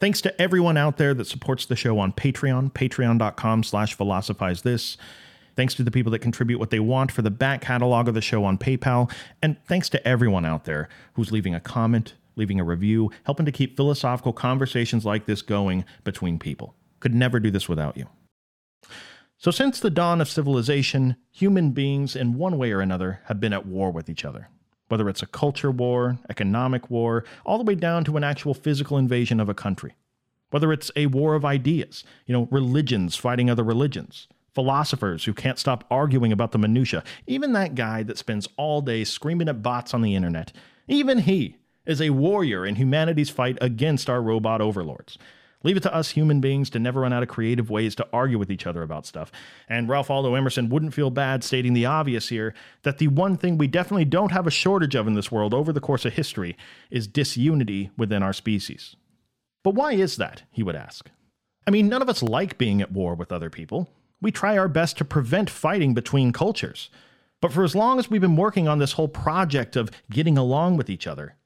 Thanks to everyone out there that supports the show on Patreon, patreon.com slash philosophize this. Thanks to the people that contribute what they want for the back catalog of the show on PayPal. And thanks to everyone out there who's leaving a comment, leaving a review, helping to keep philosophical conversations like this going between people. Could never do this without you. So, since the dawn of civilization, human beings, in one way or another, have been at war with each other. Whether it's a culture war, economic war, all the way down to an actual physical invasion of a country. Whether it's a war of ideas, you know, religions fighting other religions, philosophers who can't stop arguing about the minutiae, even that guy that spends all day screaming at bots on the internet, even he is a warrior in humanity's fight against our robot overlords. Leave it to us human beings to never run out of creative ways to argue with each other about stuff. And Ralph Waldo Emerson wouldn't feel bad stating the obvious here that the one thing we definitely don't have a shortage of in this world over the course of history is disunity within our species. But why is that? He would ask. I mean, none of us like being at war with other people. We try our best to prevent fighting between cultures. But for as long as we've been working on this whole project of getting along with each other,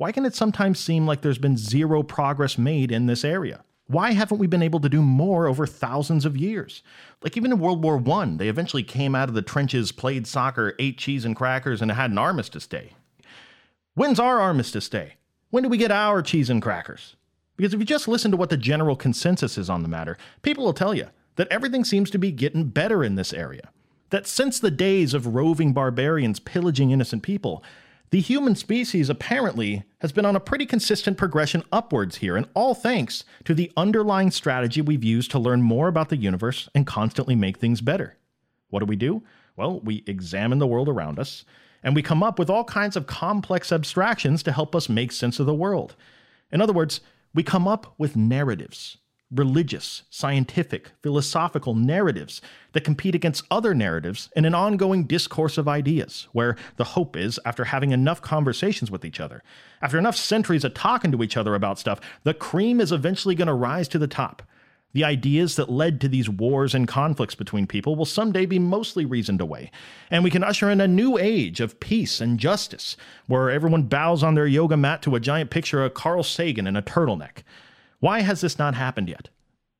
why can it sometimes seem like there's been zero progress made in this area? Why haven't we been able to do more over thousands of years? Like even in World War I, they eventually came out of the trenches, played soccer, ate cheese and crackers, and had an armistice day. When's our armistice day? When do we get our cheese and crackers? Because if you just listen to what the general consensus is on the matter, people will tell you that everything seems to be getting better in this area. That since the days of roving barbarians pillaging innocent people, the human species apparently has been on a pretty consistent progression upwards here, and all thanks to the underlying strategy we've used to learn more about the universe and constantly make things better. What do we do? Well, we examine the world around us, and we come up with all kinds of complex abstractions to help us make sense of the world. In other words, we come up with narratives religious, scientific, philosophical narratives that compete against other narratives in an ongoing discourse of ideas, where the hope is, after having enough conversations with each other, after enough centuries of talking to each other about stuff, the cream is eventually going to rise to the top. The ideas that led to these wars and conflicts between people will someday be mostly reasoned away, and we can usher in a new age of peace and justice, where everyone bows on their yoga mat to a giant picture of Carl Sagan in a turtleneck. Why has this not happened yet?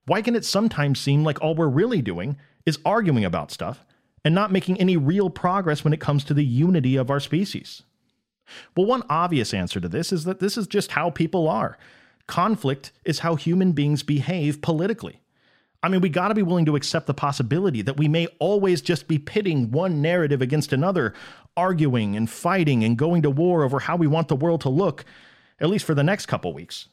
Why can it sometimes seem like all we're really doing is arguing about stuff and not making any real progress when it comes to the unity of our species? Well, one obvious answer to this is that this is just how people are. Conflict is how human beings behave politically. I mean, we gotta be willing to accept the possibility that we may always just be pitting one narrative against another, arguing and fighting and going to war over how we want the world to look, at least for the next couple weeks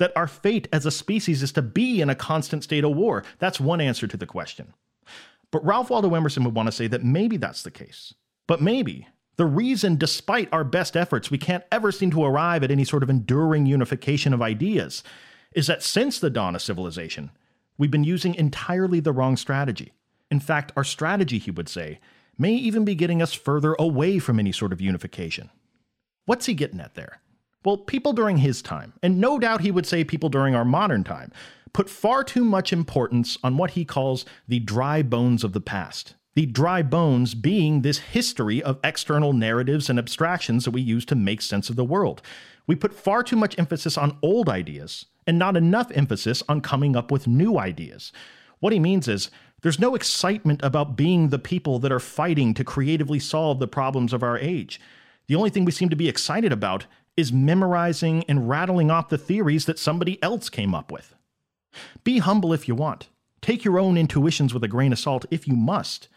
that our fate as a species is to be in a constant state of war. That's one answer to the question. But Ralph Waldo Emerson would want to say that maybe that's the case. But maybe the reason, despite our best efforts, we can't ever seem to arrive at any sort of enduring unification of ideas is that since the dawn of civilization, we've been using entirely the wrong strategy. In fact, our strategy, he would say, may even be getting us further away from any sort of unification. What's he getting at there? Well, people during his time, and no doubt he would say people during our modern time, put far too much importance on what he calls the dry bones of the past. The dry bones being this history of external narratives and abstractions that we use to make sense of the world. We put far too much emphasis on old ideas and not enough emphasis on coming up with new ideas. What he means is there's no excitement about being the people that are fighting to creatively solve the problems of our age. The only thing we seem to be excited about is memorizing and rattling off the theories that somebody else came up with. Be humble if you want. Take your own intuitions with a grain of salt if you must.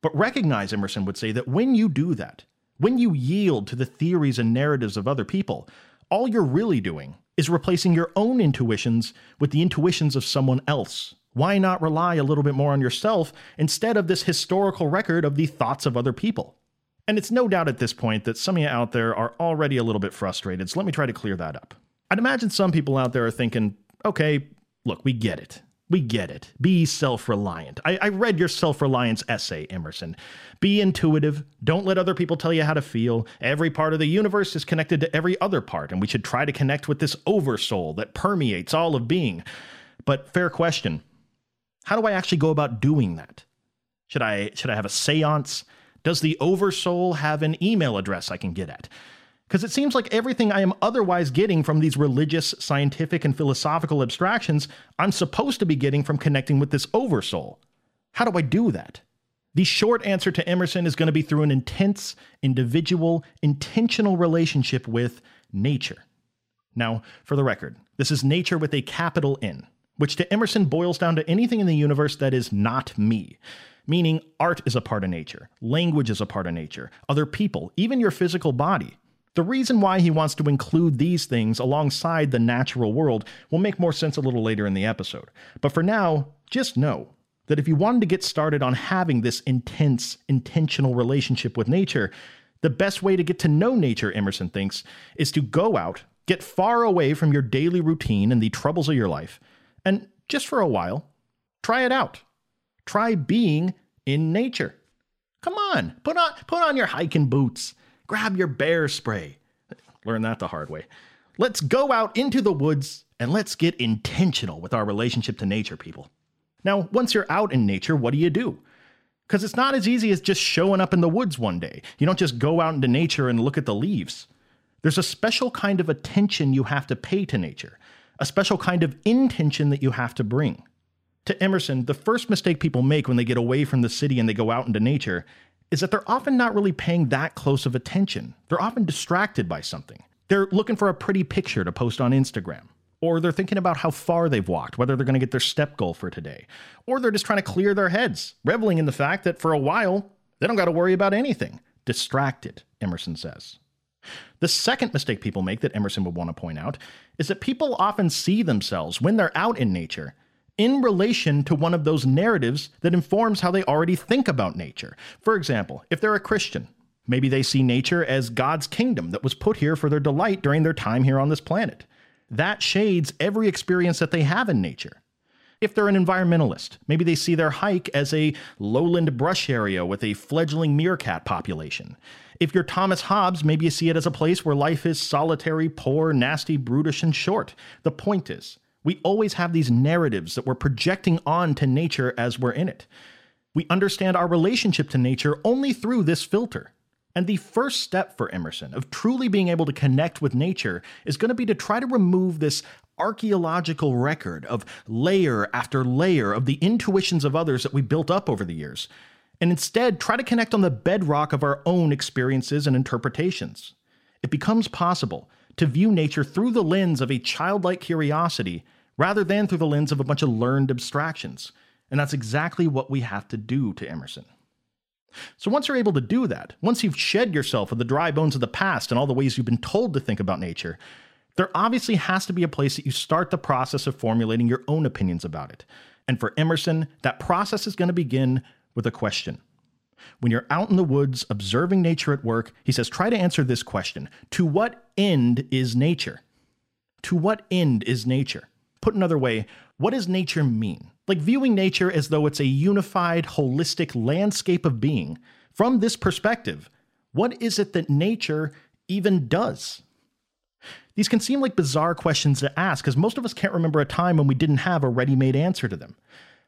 But recognize, Emerson would say, that when you do that, when you yield to the theories and narratives of other people, all you're really doing is replacing your own intuitions with the intuitions of someone else. Why not rely a little bit more on yourself instead of this historical record of the thoughts of other people? And it's no doubt at this point that some of you out there are already a little bit frustrated, so let me try to clear that up. I'd imagine some people out there are thinking, okay, look, we get it. We get it. Be self reliant. I, I, read your self reliance essay, Emerson. Be intuitive. Don't let other people tell you how to feel. Every part of the universe is connected to every other part, and we should try to connect with this oversoul that permeates all of being. But fair question how do I actually go about doing that? Should I, should I have a seance? Does the Oversoul have an email address I can get at? Because it seems like everything I am otherwise getting from these religious, scientific, and philosophical abstractions, I'm supposed to be getting from connecting with this oversoul. How do I do that? The short answer to Emerson is going to be through an intense, individual, intentional relationship with nature. Now, for the record, this is nature with a capital N, which to Emerson boils down to anything in the universe that is not me. Meaning, art is a part of nature, language is a part of nature, other people, even your physical body. The reason why he wants to include these things alongside the natural world will make more sense a little later in the episode. But for now, just know that if you wanted to get started on having this intense, intentional relationship with nature, the best way to get to know nature, Emerson thinks, is to go out, get far away from your daily routine and the troubles of your life, and just for a while, try it out. Try being in nature. Come on, put on put on your hiking boots. Grab your bear spray. Learn that the hard way. Let's go out into the woods and let's get intentional with our relationship to nature, people. Now, once you're out in nature, what do you do? Because it's not as easy as just showing up in the woods one day. You don't just go out into nature and look at the leaves. There's a special kind of attention you have to pay to nature, a special kind of intention that you have to bring. To Emerson, the first mistake people make when they get away from the city and they go out into nature is that they're often not really paying that close of attention. They're often distracted by something. They're looking for a pretty picture to post on Instagram. Or they're thinking about how far they've walked, whether they're going to get their step goal for today. Or they're just trying to clear their heads, reveling in the fact that for a while, they don't got to worry about anything. Distracted, Emerson says. The second mistake people make that Emerson would want to point out is that people often see themselves when they're out in nature in relation to one of those narratives that informs how they already think about nature. For example, if they're a Christian, maybe they see nature as God's kingdom that was put here for their delight during their time here on this planet that shades every experience that they have in nature. If they're an environmentalist, maybe they see their hike as a lowland brush area with a fledgling meerkat population. If you're Thomas Hobbes, maybe you see it as a place where life is solitary, poor, nasty, brutish, and short. The point is, we always have these narratives that we're projecting onto nature as we're in it. We understand our relationship to nature only through this filter. And the first step for Emerson of truly being able to connect with nature is going to be to try to remove this archaeological record of layer after layer of the intuitions of others that we built up over the years, and instead try to connect on the bedrock of our own experiences and interpretations. It becomes possible to view nature through the lens of a childlike curiosity rather than through the lens of a bunch of learned abstractions. And that's exactly what we have to do to Emerson. So once you're able to do that, once you've shed yourself of the dry bones of the past and all the ways you've been told to think about nature, there obviously has to be a place that you start the process of formulating your own opinions about it. And for Emerson, that process is going to begin with a question. When you're out in the woods observing nature at work, he says, try to answer this question To what end is nature? To what end is nature? Put another way, what does nature mean? Like viewing nature as though it's a unified, holistic landscape of being. From this perspective, what is it that nature even does? These can seem like bizarre questions to ask because most of us can't remember a time when we didn't have a ready made answer to them.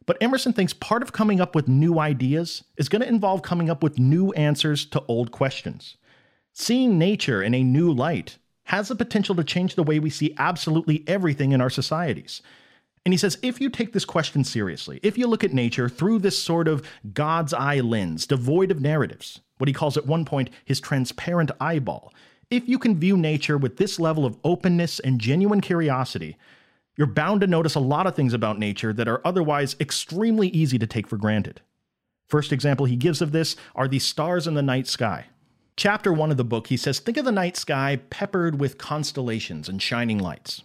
But Emerson thinks part of coming up with new ideas is going to involve coming up with new answers to old questions. Seeing nature in a new light has the potential to change the way we see absolutely everything in our societies. And he says, if you take this question seriously, if you look at nature through this sort of God's eye lens, devoid of narratives, what he calls at one point his transparent eyeball, if you can view nature with this level of openness and genuine curiosity, you're bound to notice a lot of things about nature that are otherwise extremely easy to take for granted. First example he gives of this are the stars in the night sky. Chapter 1 of the book, he says, Think of the night sky peppered with constellations and shining lights.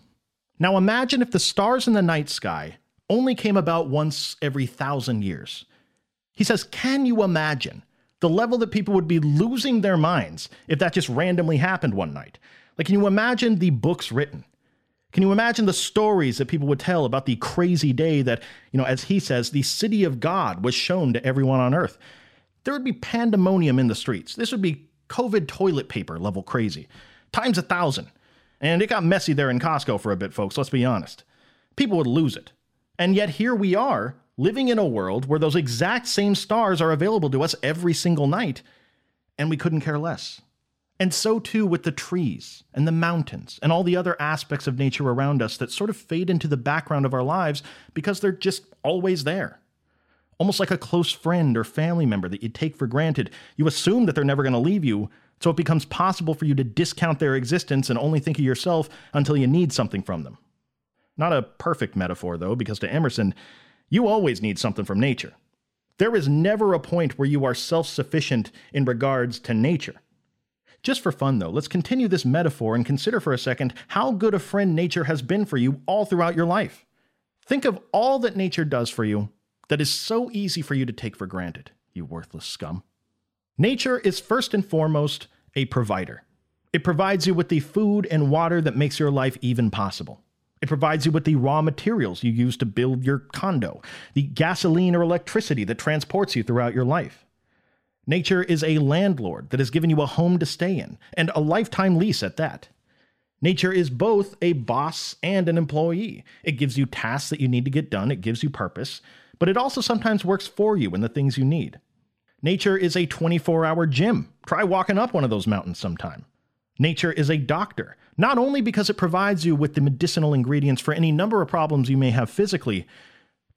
Now imagine if the stars in the night sky only came about once every thousand years. He says, Can you imagine the level that people would be losing their minds if that just randomly happened one night? Like, can you imagine the books written? Can you imagine the stories that people would tell about the crazy day that, you know, as he says, the city of God was shown to everyone on earth? There would be pandemonium in the streets. This would be COVID toilet paper level crazy, times a thousand. And it got messy there in Costco for a bit, folks, let's be honest. People would lose it. And yet here we are, living in a world where those exact same stars are available to us every single night, and we couldn't care less. And so too with the trees and the mountains and all the other aspects of nature around us that sort of fade into the background of our lives because they're just always there. Almost like a close friend or family member that you take for granted. You assume that they're never going to leave you, so it becomes possible for you to discount their existence and only think of yourself until you need something from them. Not a perfect metaphor, though, because to Emerson, you always need something from nature. There is never a point where you are self sufficient in regards to nature. Just for fun, though, let's continue this metaphor and consider for a second how good a friend nature has been for you all throughout your life. Think of all that nature does for you that is so easy for you to take for granted, you worthless scum. Nature is first and foremost a provider. It provides you with the food and water that makes your life even possible. It provides you with the raw materials you use to build your condo, the gasoline or electricity that transports you throughout your life. Nature is a landlord that has given you a home to stay in, and a lifetime lease at that. Nature is both a boss and an employee. It gives you tasks that you need to get done, it gives you purpose, but it also sometimes works for you in the things you need. Nature is a 24 hour gym. Try walking up one of those mountains sometime. Nature is a doctor, not only because it provides you with the medicinal ingredients for any number of problems you may have physically,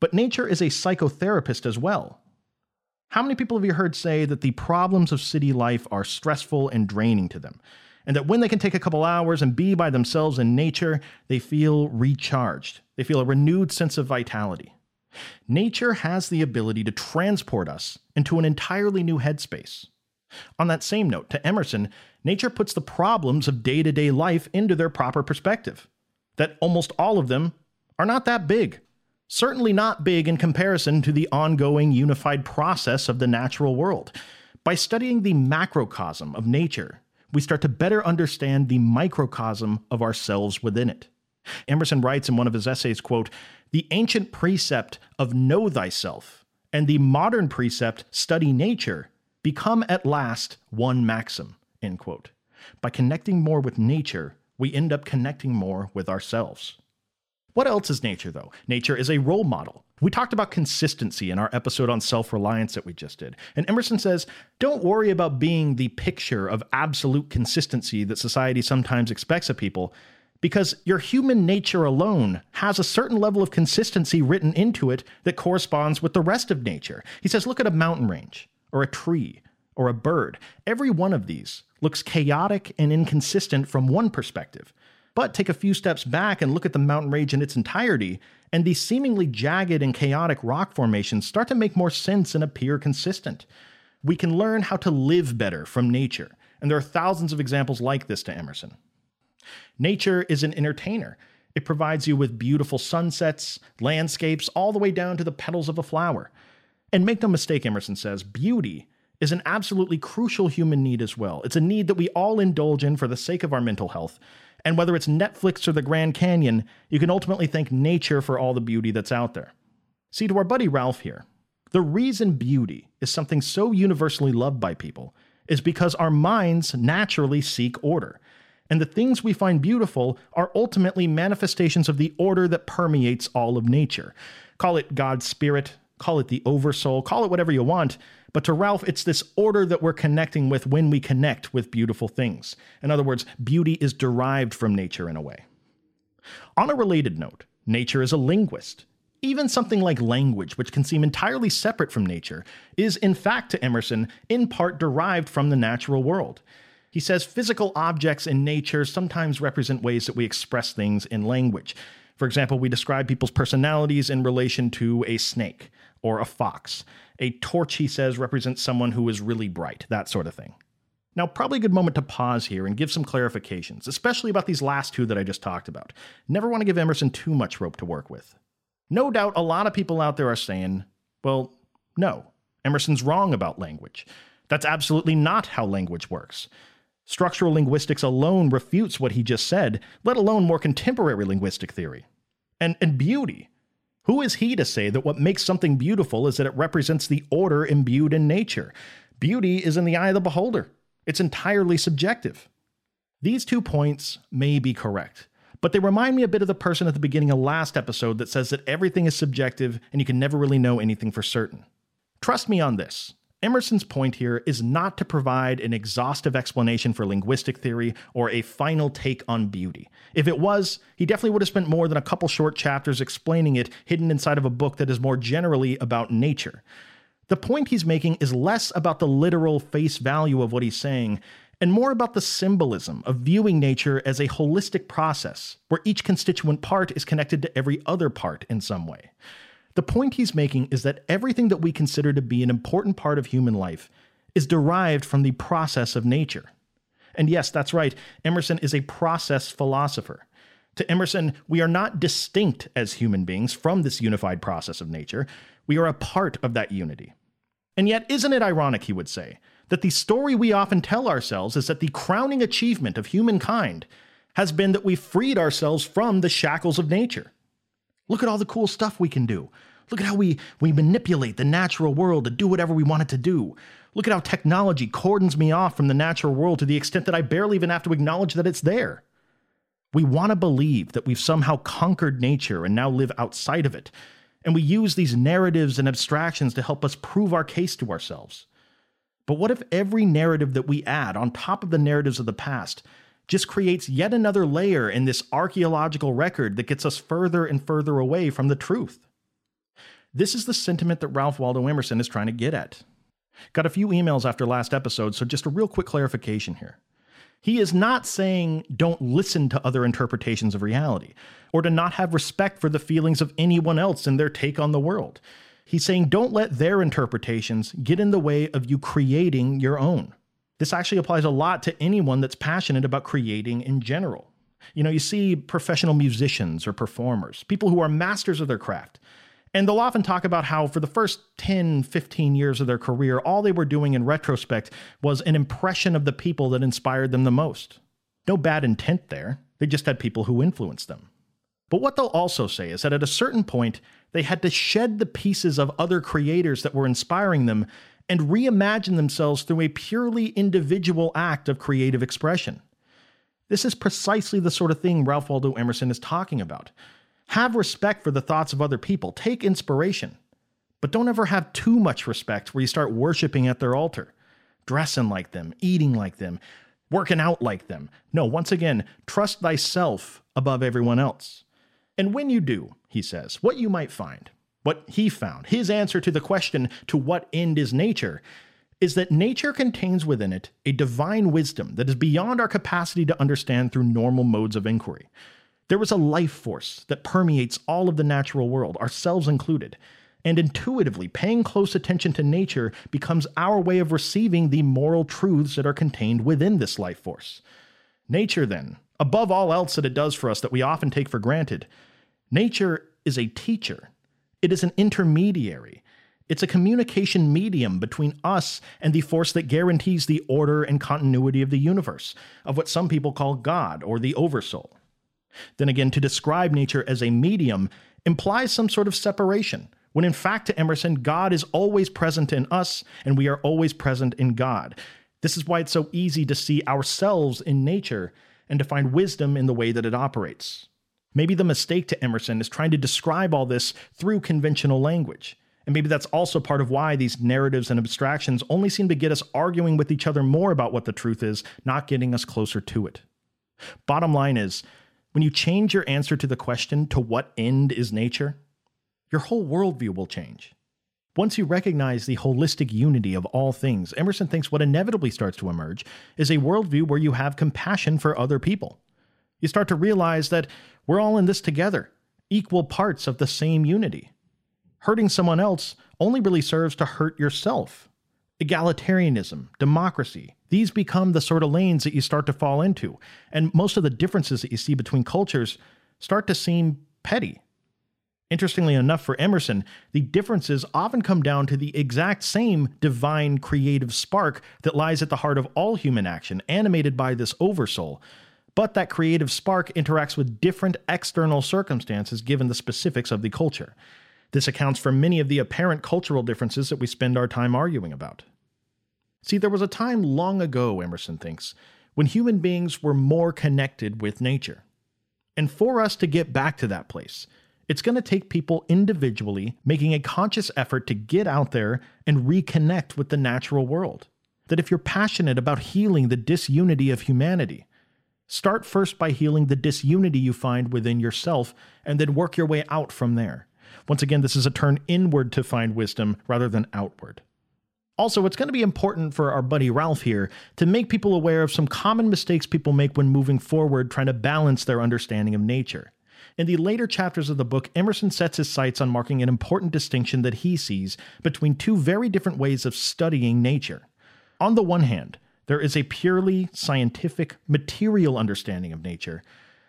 but nature is a psychotherapist as well. How many people have you heard say that the problems of city life are stressful and draining to them? And that when they can take a couple hours and be by themselves in nature, they feel recharged. They feel a renewed sense of vitality. Nature has the ability to transport us into an entirely new headspace. On that same note, to Emerson, nature puts the problems of day to day life into their proper perspective. That almost all of them are not that big certainly not big in comparison to the ongoing unified process of the natural world. By studying the macrocosm of nature, we start to better understand the microcosm of ourselves within it. Emerson writes in one of his essays, quote, "The ancient precept of know thyself and the modern precept study nature become at last one maxim." End quote. By connecting more with nature, we end up connecting more with ourselves. What else is nature, though? Nature is a role model. We talked about consistency in our episode on self reliance that we just did. And Emerson says, don't worry about being the picture of absolute consistency that society sometimes expects of people, because your human nature alone has a certain level of consistency written into it that corresponds with the rest of nature. He says, look at a mountain range, or a tree, or a bird. Every one of these looks chaotic and inconsistent from one perspective. But take a few steps back and look at the mountain range in its entirety, and these seemingly jagged and chaotic rock formations start to make more sense and appear consistent. We can learn how to live better from nature, and there are thousands of examples like this to Emerson. Nature is an entertainer. It provides you with beautiful sunsets, landscapes, all the way down to the petals of a flower. And make no mistake, Emerson says, beauty is an absolutely crucial human need as well. It's a need that we all indulge in for the sake of our mental health, and whether it's Netflix or the Grand Canyon, you can ultimately thank nature for all the beauty that's out there. See, to our buddy Ralph here, the reason beauty is something so universally loved by people is because our minds naturally seek order. And the things we find beautiful are ultimately manifestations of the order that permeates all of nature. Call it God's spirit, call it the oversoul, call it whatever you want, but to Ralph, it's this order that we're connecting with when we connect with beautiful things. In other words, beauty is derived from nature in a way. On a related note, nature is a linguist. Even something like language, which can seem entirely separate from nature, is in fact to Emerson in part derived from the natural world. He says physical objects in nature sometimes represent ways that we express things in language. For example, we describe people's personalities in relation to a snake or a fox. A torch, he says, represents someone who is really bright, that sort of thing. Now, probably a good moment to pause here and give some clarifications, especially about these last two that I just talked about. Never want to give Emerson too much rope to work with. No doubt a lot of people out there are saying, well, no, Emerson's wrong about language. That's absolutely not how language works. Structural linguistics alone refutes what he just said, let alone more contemporary linguistic theory. And, and beauty. Who is he to say that what makes something beautiful is that it represents the order imbued in nature? Beauty is in the eye of the beholder, it's entirely subjective. These two points may be correct, but they remind me a bit of the person at the beginning of last episode that says that everything is subjective and you can never really know anything for certain. Trust me on this Emerson's point here is not to provide an exhaustive explanation for linguistic theory or a final take on beauty. If it was, he definitely would have spent more than a couple short chapters explaining it hidden inside of a book that is more generally about nature. The point he's making is less about the literal face value of what he's saying and more about the symbolism of viewing nature as a holistic process where each constituent part is connected to every other part in some way. The point he's making is that everything that we consider to be an important part of human life is derived from the process of nature. And yes, that's right, Emerson is a process philosopher. To Emerson, we are not distinct as human beings from this unified process of nature, we are a part of that unity. And yet, isn't it ironic, he would say, that the story we often tell ourselves is that the crowning achievement of humankind has been that we freed ourselves from the shackles of nature? Look at all the cool stuff we can do. Look at how we, we manipulate the natural world to do whatever we want it to do. Look at how technology cordons me off from the natural world to the extent that I barely even have to acknowledge that it's there. We want to believe that we've somehow conquered nature and now live outside of it, and we use these narratives and abstractions to help us prove our case to ourselves. But what if every narrative that we add on top of the narratives of the past just creates yet another layer in this archaeological record that gets us further and further away from the truth. This is the sentiment that Ralph Waldo Emerson is trying to get at. Got a few emails after last episode, so just a real quick clarification here. He is not saying don't listen to other interpretations of reality, or to not have respect for the feelings of anyone else and their take on the world. He's saying don't let their interpretations get in the way of you creating your own. This actually applies a lot to anyone that's passionate about creating in general. You know, you see professional musicians or performers, people who are masters of their craft. And they'll often talk about how, for the first 10, 15 years of their career, all they were doing in retrospect was an impression of the people that inspired them the most. No bad intent there, they just had people who influenced them. But what they'll also say is that at a certain point, they had to shed the pieces of other creators that were inspiring them and reimagine themselves through a purely individual act of creative expression. This is precisely the sort of thing Ralph Waldo Emerson is talking about. Have respect for the thoughts of other people, take inspiration, but don't ever have too much respect where you start worshiping at their altar, dressing like them, eating like them, working out like them. No, once again, trust thyself above everyone else. And when you do, he says, what you might find what he found, his answer to the question, to what end is nature, is that nature contains within it a divine wisdom that is beyond our capacity to understand through normal modes of inquiry. There is a life force that permeates all of the natural world, ourselves included, and intuitively paying close attention to nature becomes our way of receiving the moral truths that are contained within this life force. Nature, then, above all else that it does for us that we often take for granted, nature is a teacher it is an intermediary. It's a communication medium between us and the force that guarantees the order and continuity of the universe, of what some people call God or the Oversoul. Then again, to describe nature as a medium implies some sort of separation, when in fact, to Emerson, God is always present in us and we are always present in God. This is why it's so easy to see ourselves in nature and to find wisdom in the way that it operates. Maybe the mistake to Emerson is trying to describe all this through conventional language. And maybe that's also part of why these narratives and abstractions only seem to get us arguing with each other more about what the truth is, not getting us closer to it. Bottom line is, when you change your answer to the question, to what end is nature, your whole worldview will change. Once you recognize the holistic unity of all things, Emerson thinks what inevitably starts to emerge is a worldview where you have compassion for other people. You start to realize that we're all in this together, equal parts of the same unity. Hurting someone else only really serves to hurt yourself. Egalitarianism, democracy, these become the sort of lanes that you start to fall into, and most of the differences that you see between cultures start to seem petty. Interestingly enough, for Emerson, the differences often come down to the exact same divine creative spark that lies at the heart of all human action, animated by this oversoul, but that creative spark interacts with different external circumstances given the specifics of the culture. This accounts for many of the apparent cultural differences that we spend our time arguing about. See, there was a time long ago, Emerson thinks, when human beings were more connected with nature. And for us to get back to that place, It's going to take people individually making a conscious effort to get out there and reconnect with the natural world. That if you're passionate about healing the disunity of humanity, start first by healing the disunity you find within yourself and then work your way out from there. Once again, this is a turn inward to find wisdom rather than outward. Also, it's going to be important for our buddy Ralph here to make people aware of some common mistakes people make when moving forward trying to balance their understanding of nature. In the later chapters of the book, Emerson sets his sights on marking an important distinction that he sees between two very different ways of studying nature. On the one hand, there is a purely scientific, material understanding of nature.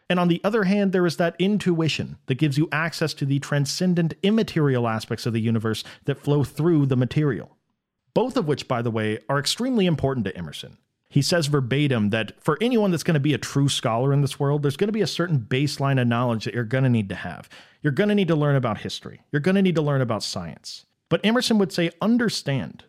And on the other hand, there is that intuition that gives you access to the transcendent, immaterial aspects of the universe that flow through the material both of which, by the way, are extremely important to Emerson. He says verbatim that for anyone that's going to be a true scholar in this world, there's going to be a certain baseline of knowledge that you're going to need to have. You're going to need to learn about history, you're going to need to learn about science. But Emerson would say, understand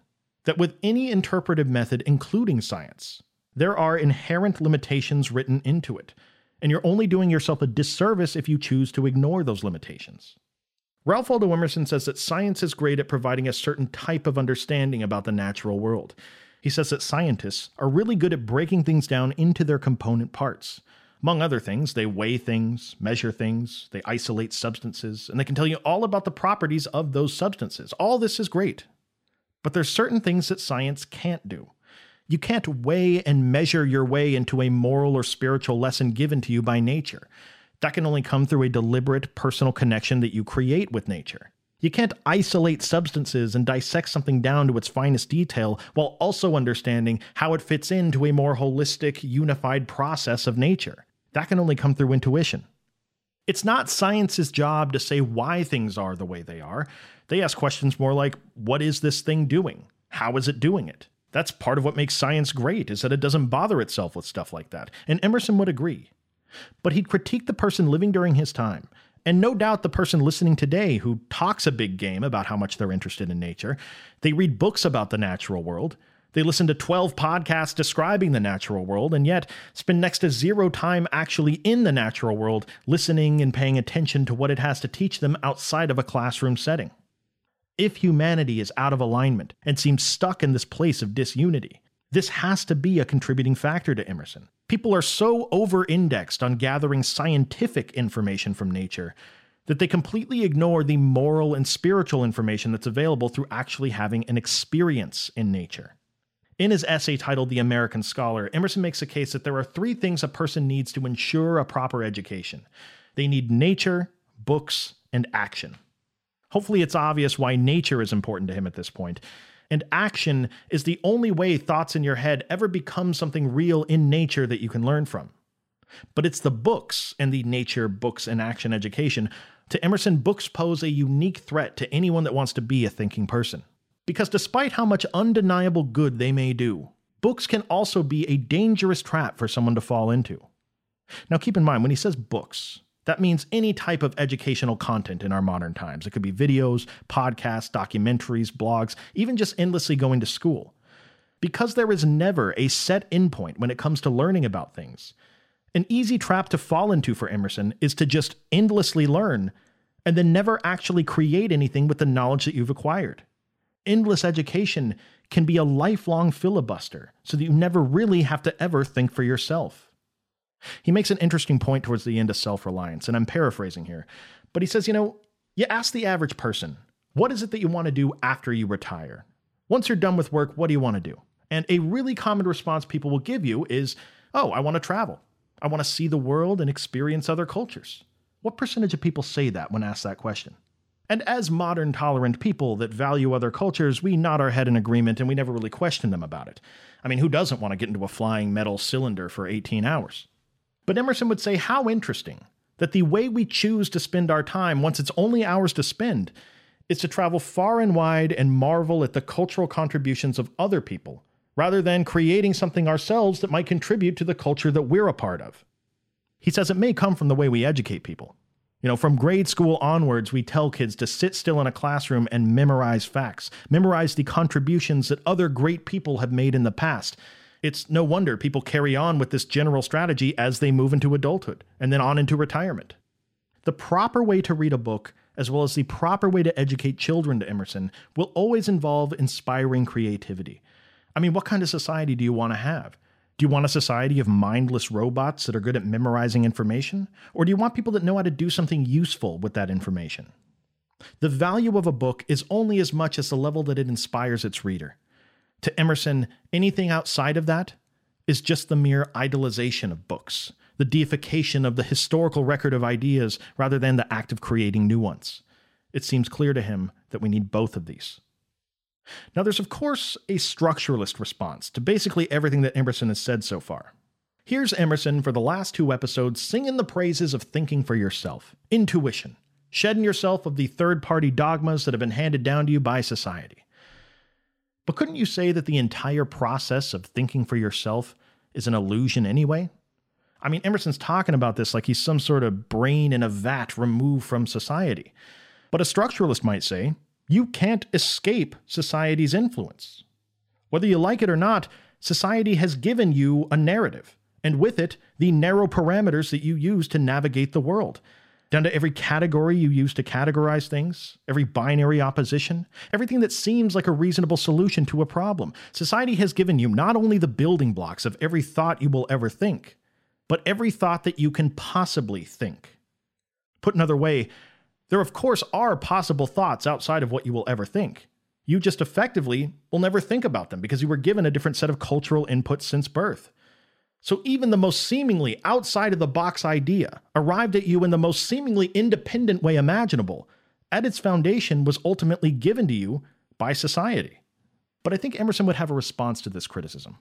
that with any interpretive method, including science, there are inherent limitations written into it, and you're only doing yourself a disservice if you choose to ignore those limitations. Ralph Waldo Emerson says that science is great at providing a certain type of understanding about the natural world. He says that scientists are really good at breaking things down into their component parts. Among other things, they weigh things, measure things, they isolate substances, and they can tell you all about the properties of those substances. All this is great. But there's certain things that science can't do. You can't weigh and measure your way into a moral or spiritual lesson given to you by nature. That can only come through a deliberate personal connection that you create with nature. You can't isolate substances and dissect something down to its finest detail while also understanding how it fits into a more holistic, unified process of nature. That can only come through intuition. It's not science's job to say why things are the way they are. They ask questions more like, what is this thing doing? How is it doing it? That's part of what makes science great, is that it doesn't bother itself with stuff like that. And Emerson would agree. But he'd critique the person living during his time, and no doubt the person listening today who talks a big game about how much they're interested in nature. They read books about the natural world. They listen to 12 podcasts describing the natural world, and yet spend next to zero time actually in the natural world, listening and paying attention to what it has to teach them outside of a classroom setting. If humanity is out of alignment and seems stuck in this place of disunity, this has to be a contributing factor to Emerson. People are so over indexed on gathering scientific information from nature that they completely ignore the moral and spiritual information that's available through actually having an experience in nature. In his essay titled The American Scholar, Emerson makes a case that there are three things a person needs to ensure a proper education they need nature, books, and action. Hopefully, it's obvious why nature is important to him at this point and action is the only way thoughts in your head ever become something real in nature that you can learn from. But it's the books and the nature, books, and action education. To Emerson, books pose a unique threat to anyone that wants to be a thinking person. Because despite how much undeniable good they may do, books can also be a dangerous trap for someone to fall into. Now, keep in mind, when he says books, that means any type of educational content in our modern times. It could be videos, podcasts, documentaries, blogs, even just endlessly going to school. Because there is never a set endpoint when it comes to learning about things. An easy trap to fall into for Emerson is to just endlessly learn and then never actually create anything with the knowledge that you've acquired. Endless education can be a lifelong filibuster so that you never really have to ever think for yourself. He makes an interesting point towards the end of self reliance, and I'm paraphrasing here. But he says, you know, you ask the average person, what is it that you want to do after you retire? Once you're done with work, what do you want to do? And a really common response people will give you is, oh, I want to travel. I want to see the world and experience other cultures. What percentage of people say that when asked that question? And as modern, tolerant people that value other cultures, we nod our head in agreement and we never really question them about it. I mean, who doesn't want to get into a flying metal cylinder for 18 hours? But Emerson would say, How interesting that the way we choose to spend our time, once it's only ours to spend, is to travel far and wide and marvel at the cultural contributions of other people, rather than creating something ourselves that might contribute to the culture that we're a part of. He says it may come from the way we educate people. You know, from grade school onwards, we tell kids to sit still in a classroom and memorize facts, memorize the contributions that other great people have made in the past, it's no wonder people carry on with this general strategy as they move into adulthood and then on into retirement. The proper way to read a book, as well as the proper way to educate children to Emerson, will always involve inspiring creativity. I mean, what kind of society do you want to have? Do you want a society of mindless robots that are good at memorizing information? Or do you want people that know how to do something useful with that information? The value of a book is only as much as the level that it inspires its reader. To Emerson, anything outside of that is just the mere idolization of books, the deification of the historical record of ideas rather than the act of creating new ones. It seems clear to him that we need both of these. Now, there's of course a structuralist response to basically everything that Emerson has said so far. Here's Emerson for the last two episodes singing the praises of thinking for yourself, intuition, shedding yourself of the third party dogmas that have been handed down to you by society. But couldn't you say that the entire process of thinking for yourself is an illusion anyway? I mean, Emerson's talking about this like he's some sort of brain in a vat removed from society. But a structuralist might say, you can't escape society's influence. Whether you like it or not, society has given you a narrative, and with it, the narrow parameters that you use to navigate the world down to every category you use to categorize things, every binary opposition, everything that seems like a reasonable solution to a problem. Society has given you not only the building blocks of every thought you will ever think, but every thought that you can possibly think. Put another way, there of course are possible thoughts outside of what you will ever think. You just effectively will never think about them because you were given a different set of cultural inputs since birth. So even the most seemingly outside of the box idea arrived at you in the most seemingly independent way imaginable, at its foundation was ultimately given to you by society. But I think Emerson would have a response to this criticism.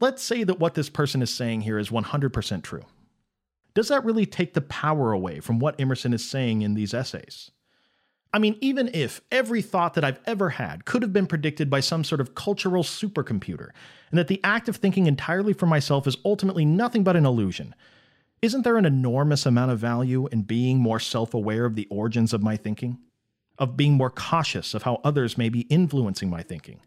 Let's say that what this person is saying here is 100% true. Does that really take the power away from what Emerson is saying in these essays? I mean, even if every thought that I've ever had could have been predicted by some sort of cultural supercomputer, and that the act of thinking entirely for myself is ultimately nothing but an illusion, isn't there an enormous amount of value in being more self aware of the origins of my thinking? Of being more cautious of how others may be influencing my thinking?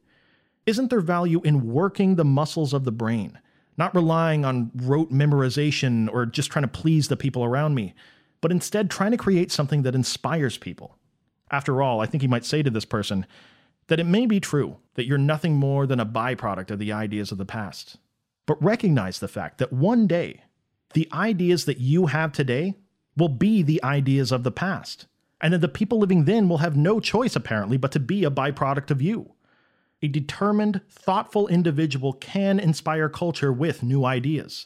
Isn't there value in working the muscles of the brain, not relying on rote memorization or just trying to please the people around me, but instead trying to create something that inspires people? After all, I think he might say to this person that it may be true that you're nothing more than a byproduct of the ideas of the past. But recognize the fact that one day, the ideas that you have today will be the ideas of the past. And that the people living then will have no choice, apparently, but to be a byproduct of you. A determined, thoughtful individual can inspire culture with new ideas.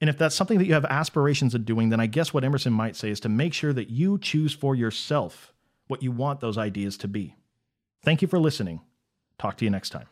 And if that's something that you have aspirations of doing, then I guess what Emerson might say is to make sure that you choose for yourself what you want those ideas to be. Thank you for listening. Talk to you next time.